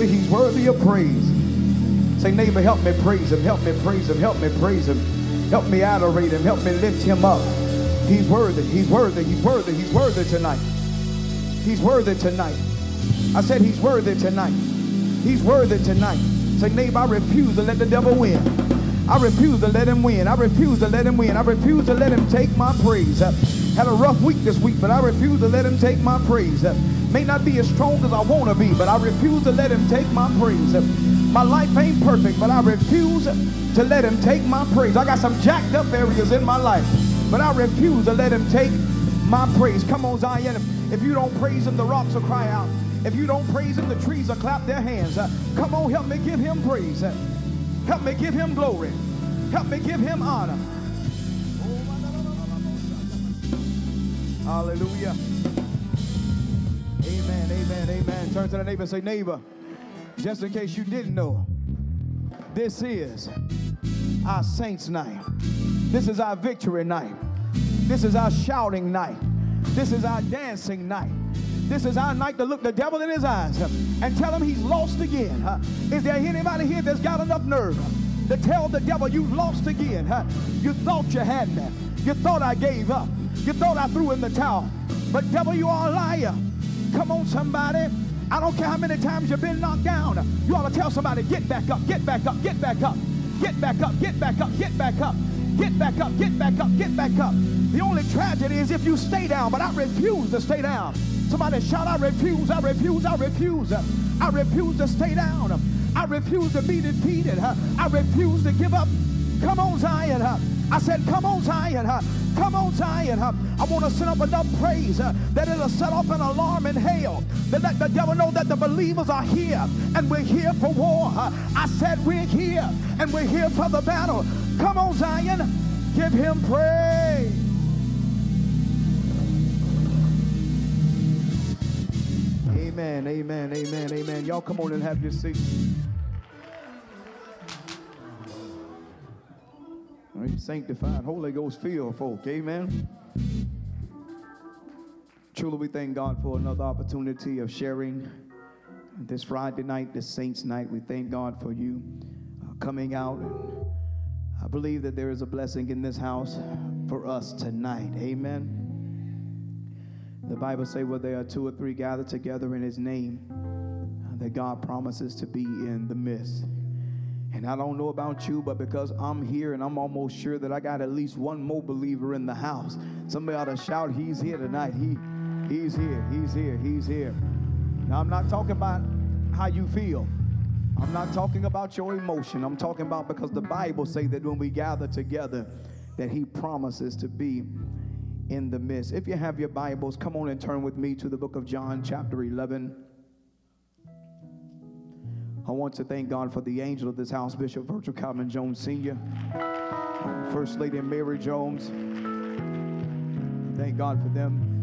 he's worthy of praise. Say, neighbor, help me praise him, help me praise him, help me praise him, help me adorate him, help me lift him up. He's worthy, he's worthy, he's worthy, he's worthy tonight. He's worthy tonight. I said he's worthy tonight. He's worthy tonight. Say, neighbor, I refuse to let the devil win. I refuse to let him win. I refuse to let him win. I refuse to let him take my praise. Had a rough week this week, but I refuse to let him take my praise. May not be as strong as I want to be, but I refuse to let him take my praise. My life ain't perfect, but I refuse to let him take my praise. I got some jacked up areas in my life, but I refuse to let him take my praise. Come on, Zion. If you don't praise him, the rocks will cry out. If you don't praise him, the trees will clap their hands. Uh, come on, help me give him praise. Uh, help me give him glory. Help me give him honor. Hallelujah. Amen, amen, amen. Turn to the neighbor and say, neighbor, just in case you didn't know, this is our saints' night. This is our victory night. This is our shouting night. This is our dancing night. This is our night to look the devil in his eyes and tell him he's lost again. Is there anybody here that's got enough nerve to tell the devil you lost again? Huh? You thought you had me. You thought I gave up. You thought I threw in the towel. But devil, you are a liar. Come on, somebody. I don't care how many times you've been knocked down. You ought to tell somebody, get back up, get back up, get back up, get back up, get back up, get back up, get back up, get back up, get back up. The only tragedy is if you stay down, but I refuse to stay down. Somebody shout, I refuse, I refuse, I refuse. I refuse to stay down. I refuse to be defeated. I refuse to give up. Come on, Zion. I said, come on, Zion. Come on, Zion. I want to send up enough praise that it'll set off an alarm in hell. That let the devil know that the believers are here and we're here for war. I said we're here and we're here for the battle. Come on, Zion. Give him praise. Amen, amen, amen, amen. Y'all come on and have your seat. Right? Sanctified, Holy Ghost filled folk. Amen. Truly, we thank God for another opportunity of sharing this Friday night, this Saints night. We thank God for you uh, coming out. And I believe that there is a blessing in this house for us tonight. Amen. The Bible says, where there are two or three gathered together in His name, uh, that God promises to be in the midst. And I don't know about you, but because I'm here and I'm almost sure that I got at least one more believer in the house, somebody ought to shout, He's here tonight. He, he's here, He's here, He's here. Now, I'm not talking about how you feel. I'm not talking about your emotion. I'm talking about because the Bible say that when we gather together, that He promises to be in the midst. If you have your Bibles, come on and turn with me to the book of John, chapter 11. I want to thank God for the angel of this house, Bishop Virgil Calvin Jones Sr., First Lady Mary Jones. Thank God for them.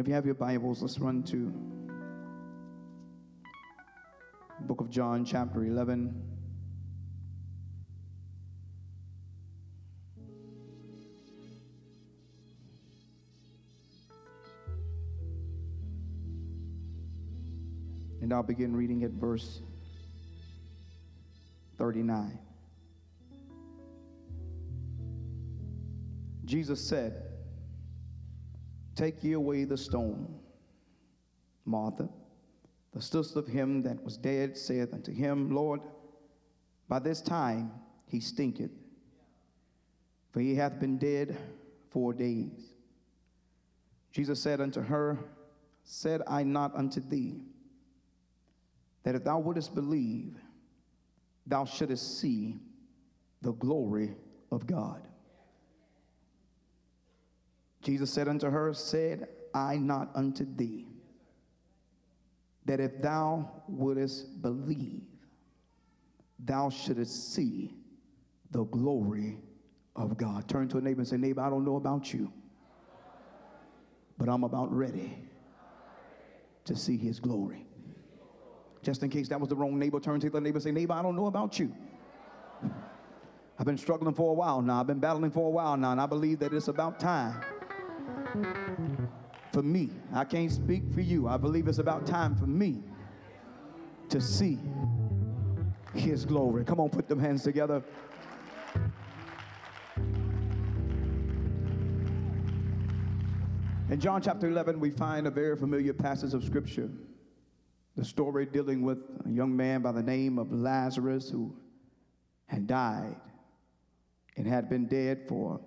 if you have your Bibles, let's run to book of John, chapter 11. And I'll begin reading at verse 39. Jesus said, Take ye away the stone. Martha, the sister of him that was dead, saith unto him, Lord, by this time he stinketh, for he hath been dead four days. Jesus said unto her, Said I not unto thee, that if thou wouldest believe, thou shouldest see the glory of God. Jesus said unto her, Said I not unto thee, that if thou wouldest believe, thou shouldest see the glory of God. Turn to a neighbor and say, Neighbor, I don't know about you, but I'm about ready to see his glory. Just in case that was the wrong neighbor, turn to the neighbor and say, Neighbor, I don't know about you, I've been struggling for a while now. I've been battling for a while now, and I believe that it's about time for me. I can't speak for you. I believe it's about time for me to see his glory. Come on, put them hands together. In John chapter 11, we find a very familiar passage of scripture. The story dealing with a young man by the name of Lazarus who had died and had been dead for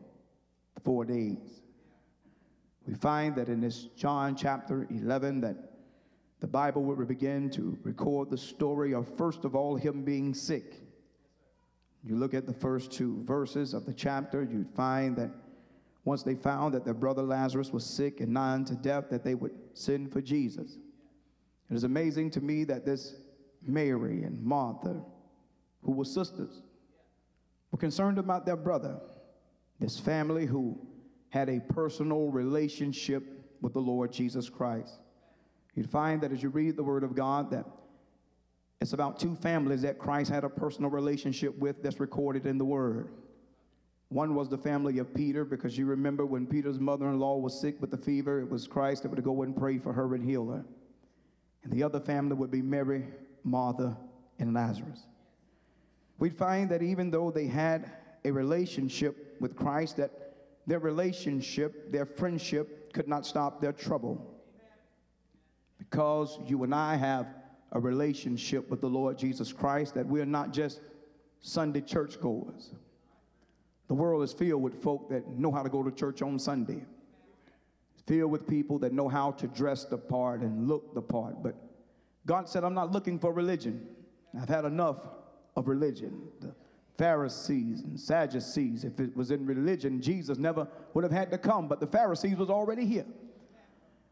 four days. We find that in this John chapter 11 that the Bible will begin to record the story of first of all him being sick. You look at the first two verses of the chapter, you'd find that once they found that their brother Lazarus was sick and nigh unto death, that they would send for Jesus. It is amazing to me that this Mary and Martha, who were sisters, were concerned about their brother, this family who had a personal relationship with the Lord Jesus Christ. You'd find that as you read the Word of God, that it's about two families that Christ had a personal relationship with that's recorded in the Word. One was the family of Peter, because you remember when Peter's mother in law was sick with the fever, it was Christ that would go and pray for her and heal her. And the other family would be Mary, Martha, and Lazarus. We'd find that even though they had a relationship with Christ, that their relationship, their friendship could not stop their trouble. Because you and I have a relationship with the Lord Jesus Christ, that we're not just Sunday churchgoers. The world is filled with folk that know how to go to church on Sunday. Filled with people that know how to dress the part and look the part. But God said, I'm not looking for religion. I've had enough of religion. The Pharisees and Sadducees, if it was in religion, Jesus never would have had to come, but the Pharisees was already here.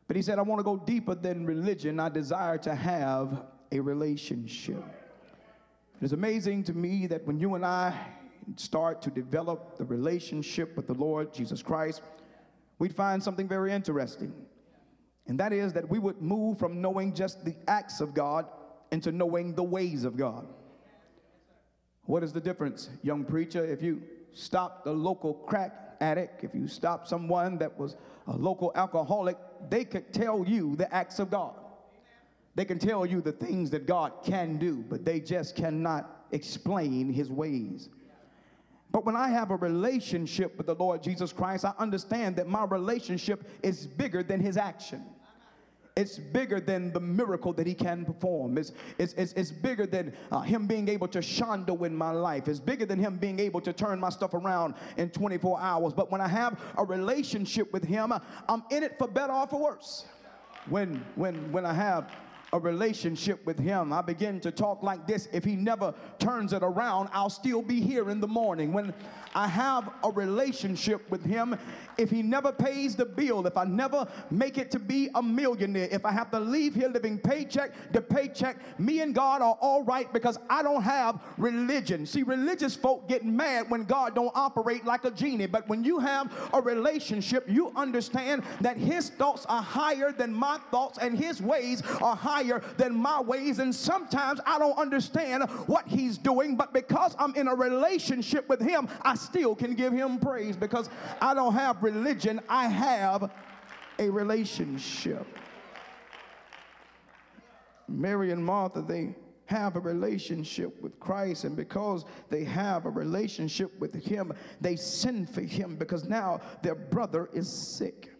But he said, I want to go deeper than religion. I desire to have a relationship. It's amazing to me that when you and I start to develop the relationship with the Lord Jesus Christ, we'd find something very interesting. And that is that we would move from knowing just the acts of God into knowing the ways of God. What is the difference, young preacher, if you stop the local crack addict, if you stop someone that was a local alcoholic, they could tell you the acts of God. They can tell you the things that God can do, but they just cannot explain his ways. But when I have a relationship with the Lord Jesus Christ, I understand that my relationship is bigger than his action. It's bigger than the miracle that he can perform. It's, it's, it's, it's bigger than uh, him being able to shondo in my life. It's bigger than him being able to turn my stuff around in 24 hours. But when I have a relationship with him, I'm in it for better or for worse. When, when, when I have a relationship with him. I begin to talk like this. If he never turns it around, I'll still be here in the morning. When I have a relationship with him, if he never pays the bill, if I never make it to be a millionaire, if I have to leave here living paycheck to paycheck, me and God are all right because I don't have religion. See, religious folk get mad when God don't operate like a genie, but when you have a relationship, you understand that his thoughts are higher than my thoughts and his ways are higher higher than my ways. And sometimes I don't understand what he's doing, but because I'm in a relationship with him, I still can give him praise because I don't have religion, I have a relationship. Mary and Martha, they have a relationship with Christ, and because they have a relationship with Him, they send for Him because now their brother is sick.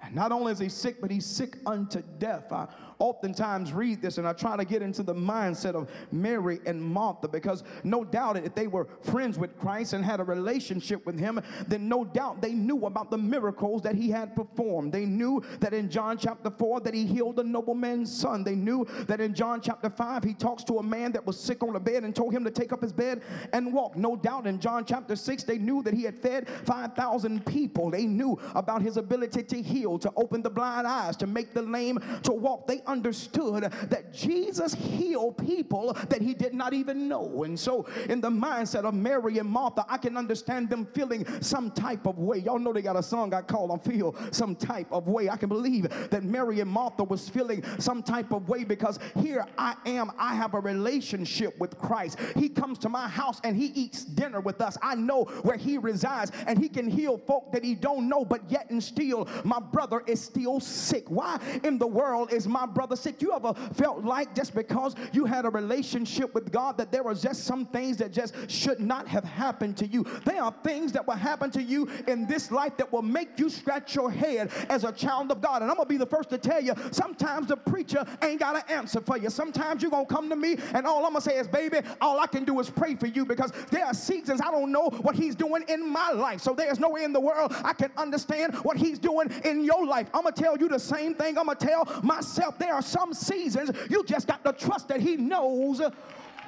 And not only is he sick, but he's sick unto death. I oftentimes read this and I try to get into the mindset of Mary and Martha because no doubt if they were friends with Christ and had a relationship with him, then no doubt they knew about the miracles that he had performed. They knew that in John chapter 4 that he healed a nobleman's son. They knew that in John chapter 5 he talks to a man that was sick on a bed and told him to take up his bed and walk. No doubt in John chapter 6 they knew that he had fed 5,000 people. They knew about his ability to heal to open the blind eyes, to make the lame to walk. They understood that Jesus healed people that he did not even know. And so, in the mindset of Mary and Martha, I can understand them feeling some type of way. Y'all know they got a song I call them Feel Some Type of Way. I can believe that Mary and Martha was feeling some type of way because here I am. I have a relationship with Christ. He comes to my house and he eats dinner with us. I know where he resides and he can heal folk that he don't know, but yet and still my brother is still sick. Why in the world is my brother sick? You ever felt like just because you had a relationship with God that there were just some things that just should not have happened to you? There are things that will happen to you in this life that will make you scratch your head as a child of God. And I'm gonna be the first to tell you sometimes the preacher ain't got an answer for you. Sometimes you're gonna come to me and all I'm gonna say is, baby, all I can do is pray for you because there are seasons I don't know what he's doing in my life. So there's no way in the world I can understand what he's doing in your life. I'm gonna tell you the same thing. I'm gonna tell myself there are some seasons you just got to trust that he knows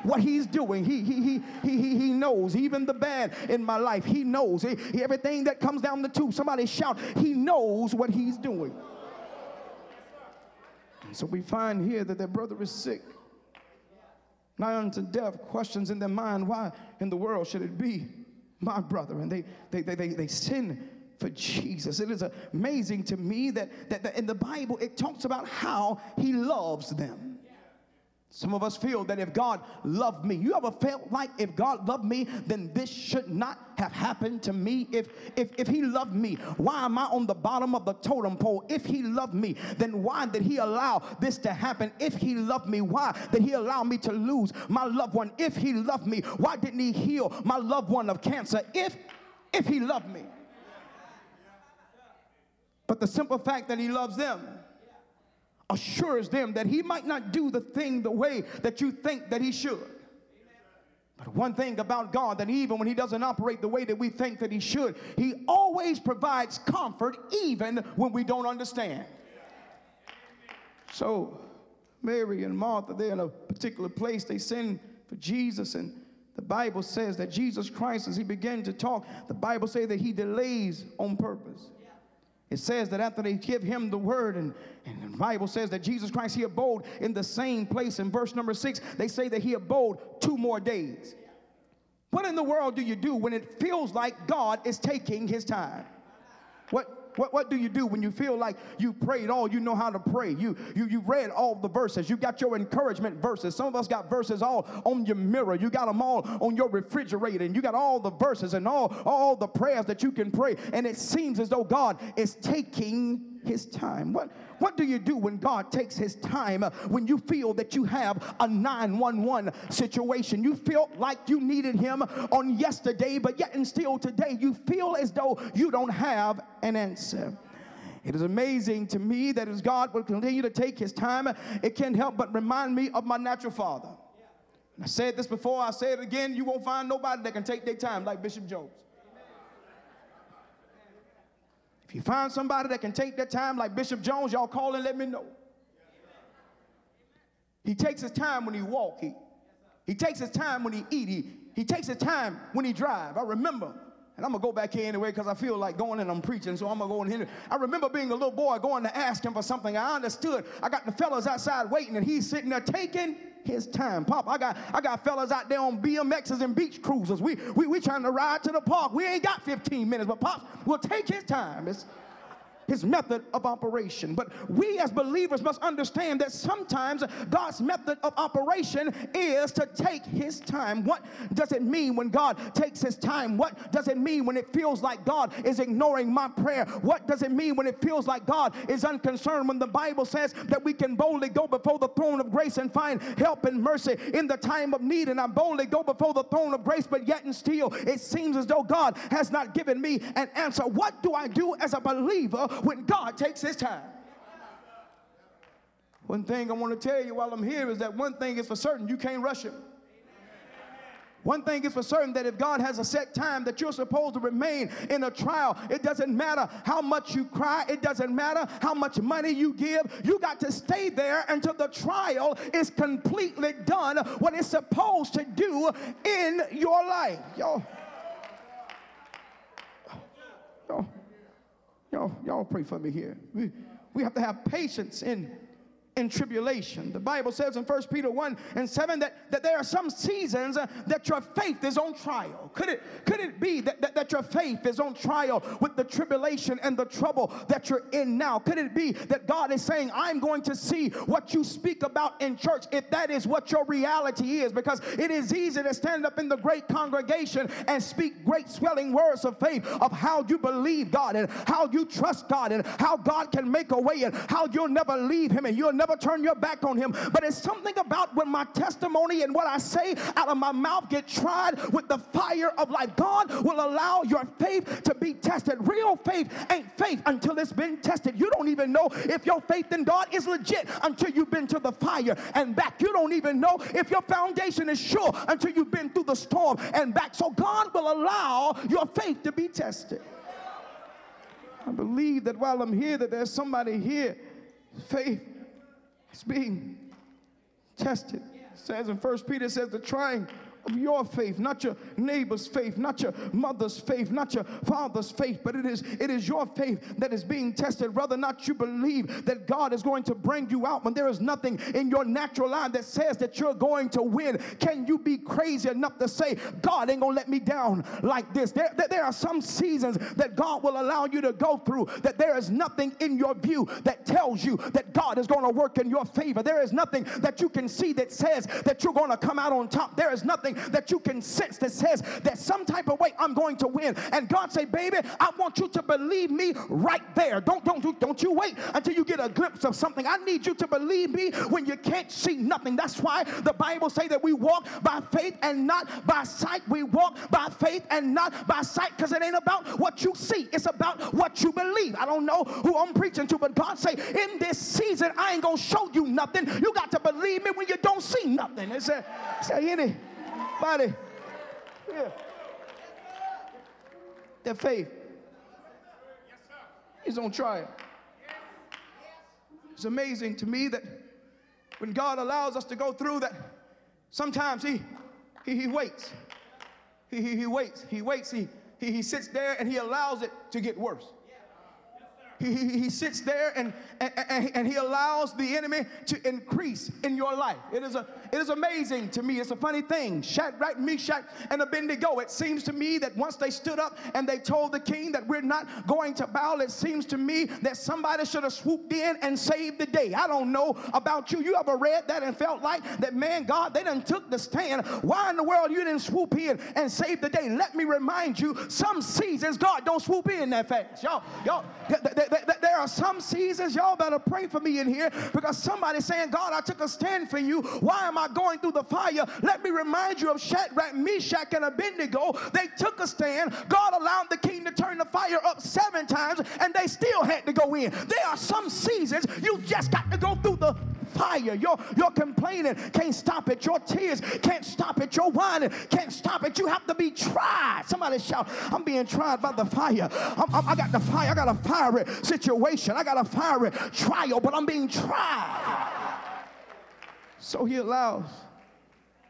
what he's doing. He, he, he, he, he knows even the bad in my life. He knows he, everything that comes down the tube. Somebody shout, he knows what he's doing. And So we find here that their brother is sick nigh unto death, questions in their mind, why in the world should it be my brother? And they, they, they, they, they sin for Jesus. It is amazing to me that, that, that in the Bible it talks about how he loves them. Some of us feel that if God loved me, you ever felt like if God loved me, then this should not have happened to me? If, if, if He loved me, why am I on the bottom of the totem pole? If He loved me, then why did He allow this to happen? If He loved me, why did He allow me to lose my loved one? If He loved me, why didn't He heal my loved one of cancer? If, if He loved me. But the simple fact that He loves them assures them that he might not do the thing the way that you think that he should. But one thing about God that even when he doesn't operate the way that we think that he should, he always provides comfort even when we don't understand. So Mary and Martha, they're in a particular place. They send for Jesus and the Bible says that Jesus Christ, as he began to talk, the Bible says that he delays on purpose. It says that after they give him the word, and, and the Bible says that Jesus Christ, he abode in the same place. In verse number six, they say that he abode two more days. What in the world do you do when it feels like God is taking his time? What what, what do you do when you feel like you prayed all you know how to pray? You, you, you read all the verses. You got your encouragement verses. Some of us got verses all on your mirror. You got them all on your refrigerator. And you got all the verses and all, all the prayers that you can pray. And it seems as though God is taking his time. What, what do you do when God takes his time? Uh, when you feel that you have a 911 situation, you feel like you needed him on yesterday, but yet and still today, you feel as though you don't have an answer. It is amazing to me that as God will continue to take his time, it can't help but remind me of my natural father. I said this before, I say it again. You won't find nobody that can take their time like Bishop Jones. If you find somebody that can take that time like Bishop Jones, y'all call and let me know. He takes his time when he walk. He, he takes his time when he eat. He, he takes his time when he drive. I remember, and I'm gonna go back here anyway because I feel like going and I'm preaching, so I'm gonna go in here. I remember being a little boy going to ask him for something. I understood. I got the fellas outside waiting, and he's sitting there taking his time. Pop, I got I got fellas out there on BMXs and beach cruisers. We we we trying to ride to the park. We ain't got 15 minutes, but Pops will take his time. It's, his method of operation. But we as believers must understand that sometimes God's method of operation is to take his time. What does it mean when God takes his time? What does it mean when it feels like God is ignoring my prayer? What does it mean when it feels like God is unconcerned? When the Bible says that we can boldly go before the throne of grace and find help and mercy in the time of need, and I boldly go before the throne of grace, but yet and still it seems as though God has not given me an answer. What do I do as a believer when God takes his time. One thing I want to tell you while I'm here is that one thing is for certain you can't rush him. One thing is for certain that if God has a set time that you're supposed to remain in a trial, it doesn't matter how much you cry, it doesn't matter how much money you give, you got to stay there until the trial is completely done, what it's supposed to do in your life. Y'all, y'all, y'all, pray for me here. We, we have to have patience in in tribulation. The Bible says in 1 Peter 1 and 7 that, that there are some seasons uh, that your faith is on trial. Could it, could it be that, that, that your faith is on trial with the tribulation and the trouble that you're in now? Could it be that God is saying, I'm going to see what you speak about in church if that is what your reality is? Because it is easy to stand up in the great congregation and speak great swelling words of faith of how you believe God and how you trust God and how God can make a way and how you'll never leave Him and you'll never turn your back on him. But it's something about when my testimony and what I say out of my mouth get tried with the fire of life. God will allow your faith to be tested. Real faith ain't faith until it's been tested. You don't even know if your faith in God is legit until you've been to the fire and back. You don't even know if your foundation is sure until you've been through the storm and back. So God will allow your faith to be tested. I believe that while I'm here, that there's somebody here, faith it's being tested. It says in First Peter, says the trying your faith, not your neighbor's faith, not your mother's faith, not your father's faith, but it is it is your faith that is being tested. Or not you believe that God is going to bring you out when there is nothing in your natural life that says that you're going to win. Can you be crazy enough to say, God ain't gonna let me down like this? There, there, there are some seasons that God will allow you to go through that there is nothing in your view that tells you that God is going to work in your favor. There is nothing that you can see that says that you're going to come out on top. There is nothing something that you can sense that says that some type of way I'm going to win. And God say, baby, I want you to believe me right there. Don't, don't, don't, you wait until you get a glimpse of something. I need you to believe me when you can't see nothing. That's why the Bible say that we walk by faith and not by sight. We walk by faith and not by sight because it ain't about what you see. It's about what you believe. I don't know who I'm preaching to, but God say, in this season, I ain't to show you nothing. You got to believe me when you don't see nothing. It's a, say any Body. Yeah. That faith is on trial. It's amazing to me that when God allows us to go through that, sometimes He He, he waits. He, he, he waits. He waits. He, he, he sits there and He allows it to get worse he, he, sits there and, and, and he allows the enemy to increase in your life. It is, a, it is amazing to me. It's a funny thing. Shadrach, Meshach, and Abednego. It seems to me that once they stood up and they told the king that we're not going to bow, it seems to me that somebody should have swooped in and saved the day. I don't know about you. You ever read that and felt like that, man, God, they done took the stand. Why in the world you didn't swoop in and save the day? Let me remind you, some seasons God don't swoop in that fast. Y'all, y'all, they, there are some seasons, y'all better pray for me in here because somebody's saying, God, I took a stand for you. Why am I going through the fire? Let me remind you of Shadrach, Meshach, and Abednego. They took a stand. God allowed the king to turn the fire up seven times and they still had to go in. There are some seasons you just got to go through the fire. Your, your complaining can't stop it. Your tears can't stop it. Your whining can't stop it. You have to be tried. Somebody shout, I'm being tried by the fire. I'm, I'm, i got the fire. I got a fiery situation. I got a fiery trial, but I'm being tried. So he allows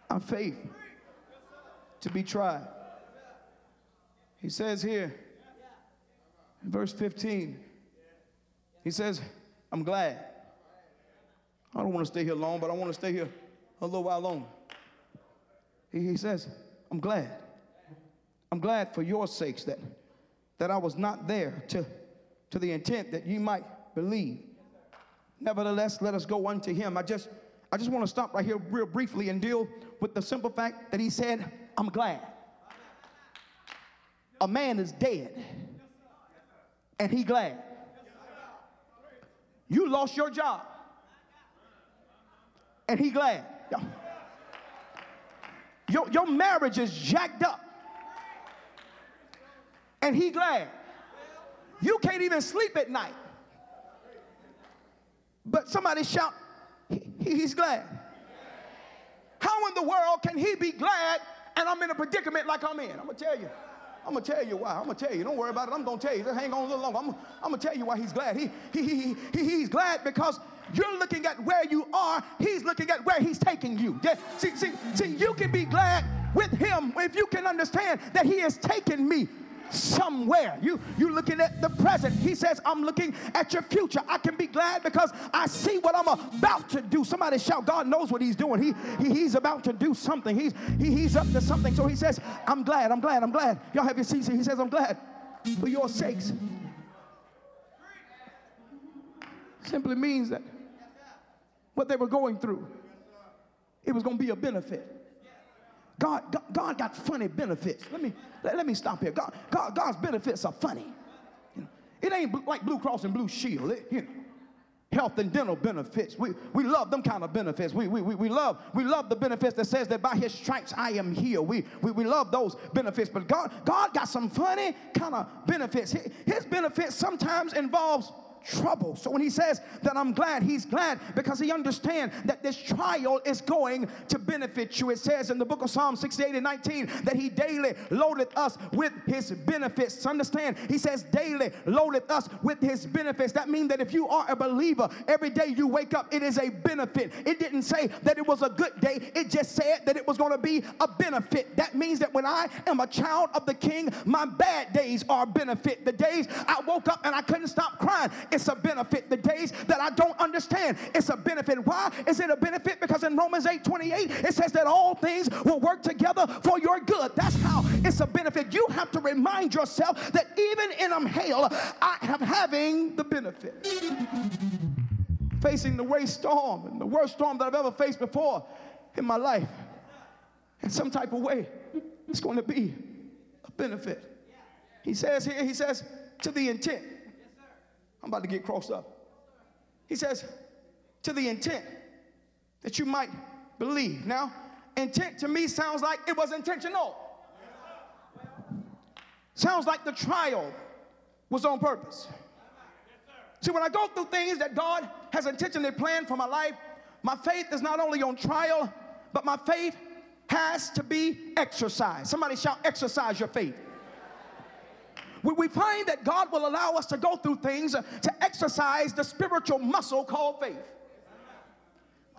our faith to be tried. He says here in verse 15, he says, I'm glad I don't want to stay here long, but I want to stay here a little while longer. He, he says, I'm glad. I'm glad for your sakes that, that I was not there to, to the intent that you might believe. Nevertheless, let us go unto him. I just I just want to stop right here real briefly and deal with the simple fact that he said, I'm glad. A man is dead and he glad. You lost your job and he glad. Your, your marriage is jacked up and he glad. You can't even sleep at night. But somebody shout, he, he's glad. How in the world can he be glad and I'm in a predicament like I'm in? I'm gonna tell you. I'm gonna tell you why. I'm gonna tell you. Don't worry about it. I'm gonna tell you. Just hang on a little longer. I'm, I'm gonna tell you why he's glad. He, he, he, he, he's glad because you're looking at where you are, he's looking at where he's taking you. Yeah, see, see, see, you can be glad with him if you can understand that he has taken me somewhere. You you looking at the present. He says, I'm looking at your future. I can be glad because I see what I'm about to do. Somebody shout, God knows what he's doing. He, he he's about to do something. He's he, he's up to something. So he says, I'm glad, I'm glad, I'm glad. Y'all have your seats. He says, I'm glad for your sakes. Simply means that what they were going through, it was going to be a benefit. God, God, God, got funny benefits. Let me, let, let me stop here. God, God, God's benefits are funny. You know, it ain't like Blue Cross and Blue Shield. It, you know, health and dental benefits. We, we love them kind of benefits. We, we, we, we, love, we love the benefits that says that by his stripes I am healed. We, we, we love those benefits. But God, God got some funny kind of benefits. His benefits sometimes involves trouble. So when he says that I'm glad, he's glad because he understands that this trial is going to benefit you. It says in the book of Psalm 68 and 19 that he daily loadeth us with his benefits. Understand? He says daily loadeth us with his benefits. That means that if you are a believer, every day you wake up, it is a benefit. It didn't say that it was a good day, it just said that it was going to be a benefit. That means that when I am a child of the king, my bad days are benefit. The days I woke up and I couldn't stop crying, it's a benefit. The days that I don't understand, it's a benefit. Why is it a benefit? Because in Romans 8 28, it says that all things will work together for your good. That's how it's a benefit. You have to remind yourself that even in a hell, I am having the benefit. Facing the worst storm and the worst storm that I've ever faced before in my life. In some type of way, it's going to be a benefit. He says here, he says, to the intent I'm about to get crossed up. He says, to the intent that you might believe. Now, intent to me sounds like it was intentional. Sounds like the trial was on purpose. See, when I go through things that God has intentionally planned for my life, my faith is not only on trial, but my faith has to be exercised. Somebody shout, exercise your faith we find that God will allow us to go through things uh, to exercise the spiritual muscle called faith.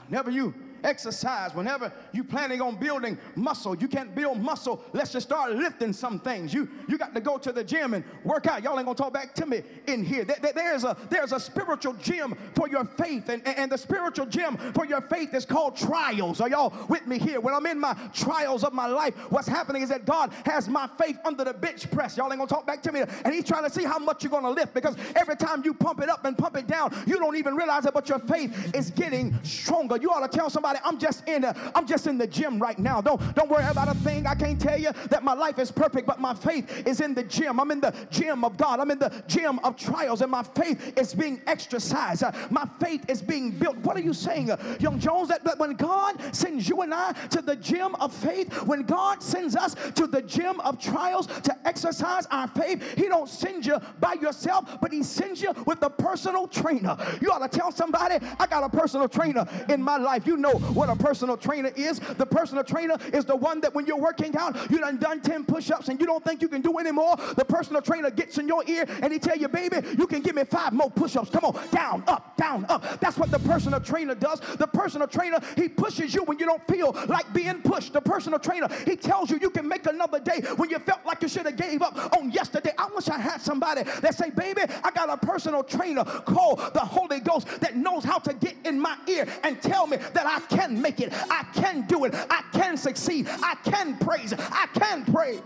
Whenever you exercise, whenever you're planning on building muscle, you can't build muscle unless you start lifting some things. You you got to go to the gym and work out. Y'all ain't gonna talk back to me in here. There, there's a there's a spiritual gym for your faith, and, and the spiritual gym for your faith is called trials. Are y'all with me here? When I'm in my trials of my life, what's happening is that God has my faith under the bench press. Y'all ain't gonna talk back to me, and He's trying to see how much you're gonna lift because every time you pump it up and pump it down, you don't even realize it, but your faith is getting stronger. You ought to tell somebody I'm just in a, I'm just in the gym right now. Don't don't worry about a thing. I can't tell you that my life is perfect, but my faith is in the gym. I'm in the gym of God. I'm in the gym of trials, and my faith is being exercised. My faith is being built. What are you saying, young Jones? That, that when God sends you and I to the gym of faith, when God sends us to the gym of trials to exercise our faith, He don't send you by yourself, but He sends you with a personal trainer. You ought to tell somebody, I got a personal trainer in my life. You know what a personal trainer is. The personal trainer is the one that when you're working out, you done done 10 push-ups and you don't think you can do anymore. The personal trainer gets in your ear and he tell you, baby, you can give me five more push-ups. Come on, down, up, down, up. That's what the personal trainer does. The personal trainer, he pushes you when you don't feel like being pushed. The personal trainer, he tells you you can make another day when you felt like you should have gave up on yesterday. I wish I had somebody that say, baby, I got a personal trainer called the Holy Ghost that knows how to get in my ear and tell me that I can make it. I can do it. I can succeed. I can praise. I can pray.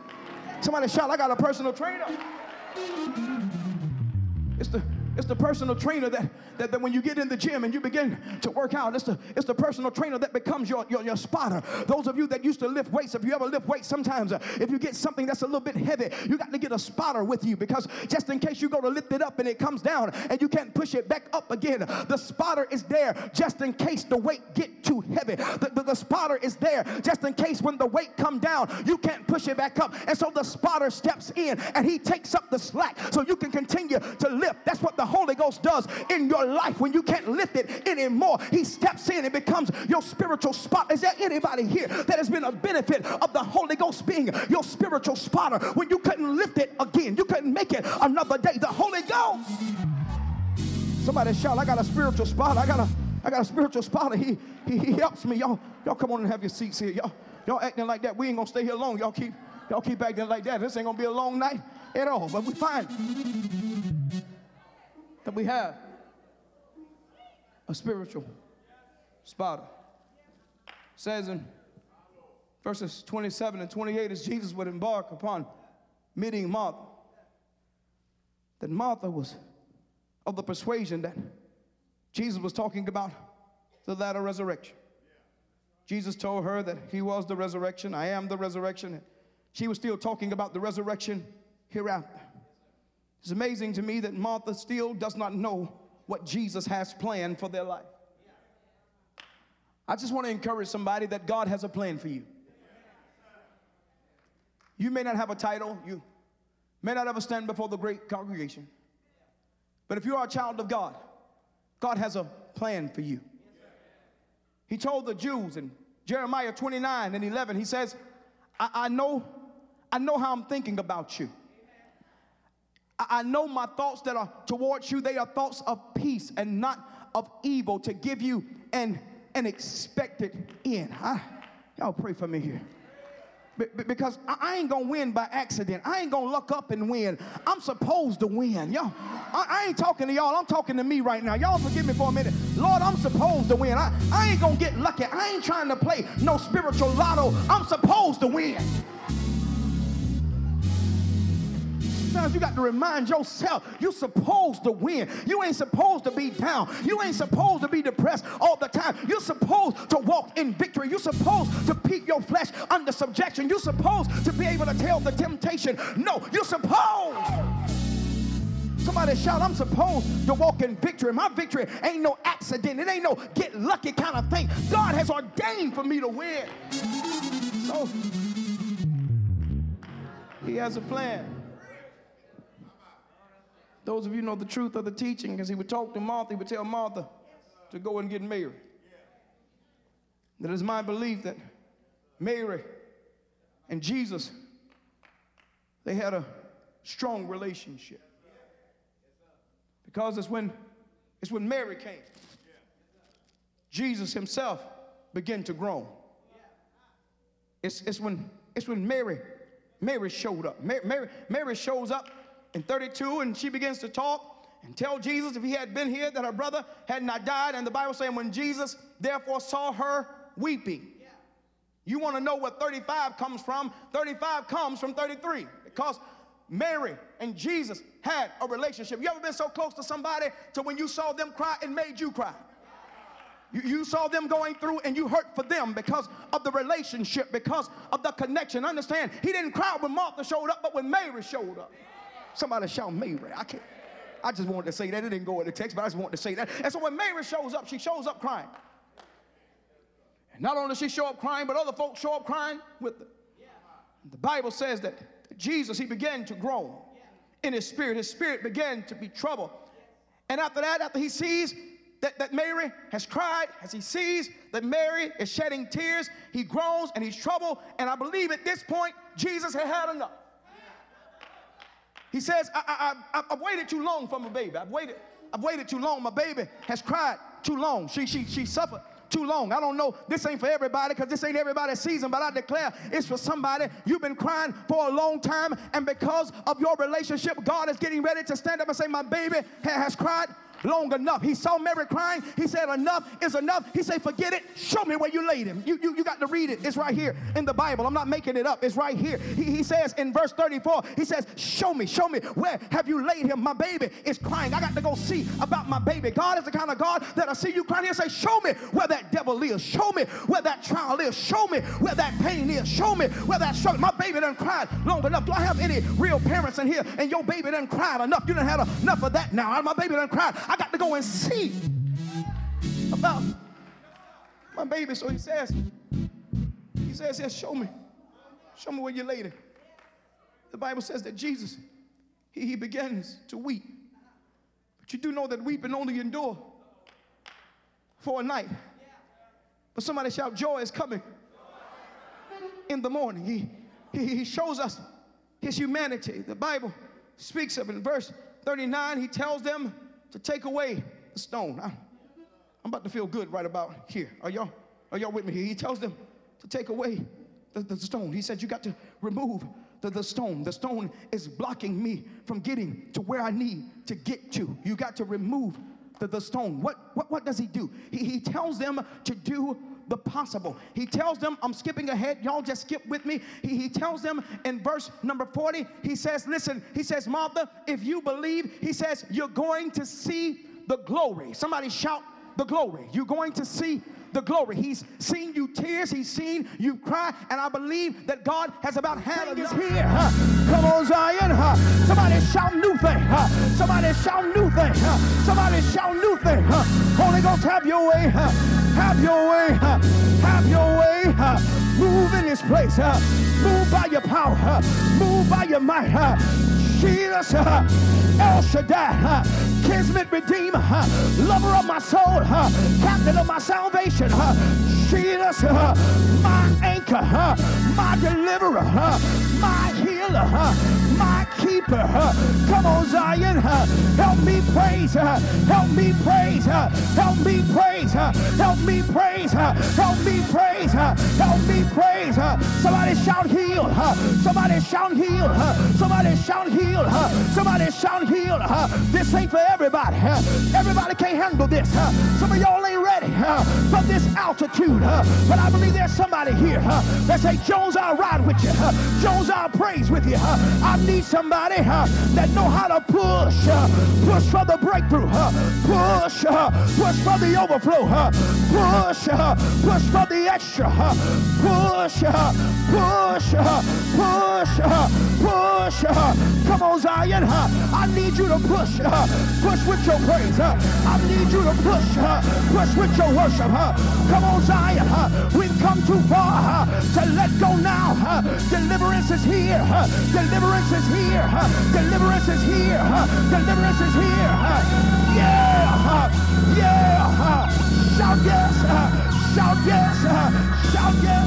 Somebody shout, I got a personal trainer. It's the it's the personal trainer that, that, that when you get in the gym and you begin to work out, it's the, it's the personal trainer that becomes your, your, your spotter. Those of you that used to lift weights, if you ever lift weights, sometimes uh, if you get something that's a little bit heavy, you got to get a spotter with you because just in case you go to lift it up and it comes down and you can't push it back up again, the spotter is there just in case the weight get too heavy. The, the, the spotter is there just in case when the weight come down, you can't push it back up. And so the spotter steps in and he takes up the slack so you can continue to lift. That's what the the Holy Ghost does in your life when you can't lift it anymore. He steps in and becomes your spiritual spot. Is there anybody here that has been a benefit of the Holy Ghost being your spiritual spotter when you couldn't lift it again? You couldn't make it another day. The Holy Ghost. Somebody shout, I got a spiritual spot. I got a I got a spiritual spotter. He, he, he helps me. Y'all, y'all come on and have your seats here. Y'all, y'all acting like that. We ain't gonna stay here long. Y'all keep, y'all keep acting like that. This ain't gonna be a long night. at all. But we that we have a spiritual spotter. says in verses 27 and 28 as Jesus would embark upon meeting Martha, that Martha was of the persuasion that Jesus was talking about the latter resurrection. Jesus told her that he was the resurrection, I am the resurrection. She was still talking about the resurrection hereafter. It's amazing to me that Martha still does not know what Jesus has planned for their life. I just want to encourage somebody that God has a plan for you. You may not have a title, you may not ever stand before the great congregation, but if you are a child of God, God has a plan for you. He told the Jews in Jeremiah 29 and 11, he says, I, I know, I know how I'm thinking about you. I, know my thoughts that are towards you, they are thoughts of peace and not of evil to give you an, an expected end. I, y'all pray for me here because I ain't gonna win by accident. I ain't gonna look up and win. I'm supposed to win. Y'all, I, I, ain't talking to y'all. I'm talking to me right now. Y'all forgive me for a minute. Lord, I'm supposed to win. I, I ain't gonna get lucky. I ain't trying to play no spiritual lotto. I'm supposed to win. Sometimes you got to remind yourself you're supposed to win. You ain't supposed to be down. You ain't supposed to be depressed all the time. You're supposed to walk in victory. You're supposed to keep your flesh under subjection. You're supposed to be able to tell the temptation, no, you're supposed. Somebody shout, I'm supposed to walk in victory. My victory ain't no accident. It ain't no get lucky kind of thing. God has ordained for me to win. So, He has a plan. Those of you know the truth of the teaching, because he would talk to Martha, he would tell Martha to go and get Mary. That is my belief that Mary and Jesus, they had a strong relationship. Because it's when, it's when Mary came, Jesus himself began to grow. It's, it's, when, it's when Mary, Mary showed up. Mary, Mary, Mary shows up in 32, and she begins to talk and tell Jesus if he had been here that her brother had not died. And the Bible saying when Jesus therefore saw her weeping. You want to know what 35 comes from? 35 comes from 33 because Mary and Jesus had a relationship. You ever been so close to somebody to when you saw them cry, it made you cry? You, you saw them going through and you hurt for them because of the relationship, because of the connection. Understand, he didn't cry when Martha showed up, but when Mary showed up. Somebody shout Mary. I can't. I just wanted to say that. It didn't go in the text, but I just wanted to say that. And so when Mary shows up, she shows up crying. And not only does she show up crying, but other folks show up crying with her. The Bible says that Jesus, he began to groan in his spirit. His spirit began to be troubled. And after that, after he sees that, that Mary has cried, as he sees that Mary is shedding tears, he groans and he's troubled. And I believe at this point, Jesus had had enough. He says, I, I, I, I've waited too long for my baby. I've waited, I've waited too long. My baby has cried too long. She, she, she suffered too long. I don't know. This ain't for everybody because this ain't everybody's season, but I declare it's for somebody. You've been crying for a long time, and because of your relationship, God is getting ready to stand up and say, My baby has cried long enough. He saw Mary crying. He said, Enough is enough. He said, Forget it. Show me where you laid him. You, you, you got to read it. It's right here in the Bible. I'm not making it up. It's right here. He, he says in verse 34, He says, Show me, show me where have you laid him? My baby is crying. I got to go see about my baby. God is the kind of God that'll see you crying and say, Show me where that devil is. Show me where that trial is. Show me where that pain is. Show me where that struggle. My baby done cried long enough. Do I have any real parents in here? And your baby done cried enough. You done had enough of that now. My baby done cried. I got to go and see about my baby. So he says, he says, yes, show me. Show me where you laid it. The Bible says that Jesus, he, he begins to weep. But you do know that weeping only endure for a night. But somebody shout, joy is coming in the morning. He, he, he shows us his humanity. The Bible speaks of in verse 39, he tells them to take away the stone. I'm, I'm about to feel good right about here. Are y'all, are y'all with me here? He tells them to take away the, the stone. He said, You got to remove to the stone. The stone is blocking me from getting to where I need to get to. You got to remove the, the stone. What, what, what does he do? He, he tells them to do the possible. He tells them, I'm skipping ahead, y'all just skip with me. He, he tells them in verse number 40, he says, Listen, he says, Martha, if you believe, he says, you're going to see the glory. Somebody shout the glory. You're going to see the glory. He's seen you tears, he's seen you cry, and I believe that God has about had is here. Huh? Come on, Zion. Huh? Somebody shout new thing. Huh? Somebody shout new thing. Huh? Somebody shout new thing. Huh? Holy Ghost, have your way. Huh? Have your way. Huh? Have your way. Huh? Move in this place. Huh? Move by your power. Huh? Move by your might. Huh? Jesus, uh, El Shaddai, uh, Kinsman Redeemer, uh, lover of my soul, captain of my salvation, Jesus, my anchor, my deliverer, my healer, uh, my keeper. Come on, Zion, help me praise, help me praise, help me praise, help me praise, help me praise, help me praise. Somebody shout heal, somebody shout heal, somebody shout heal, somebody shout heal. This ain't for everybody. Everybody can't handle this. Some of y'all ain't ready for this altitude, but I believe there's somebody here that say, Jones, I'll ride with you. Jones, I'll praise with you. Uh, I need somebody that know how to push, push for the breakthrough, push, push for the overflow, push, push for the extra, push, push, push, push. Come on, Zion. I need you to push, push with your praise. I need you to push, push with your worship. Come on, Zion. We've come too far to let go now. Deliverance is here. Deliverance is here. Deliverance is here. Deliverance is here. Yeah. Yeah. Shout yes. Shout yes. Shout yes.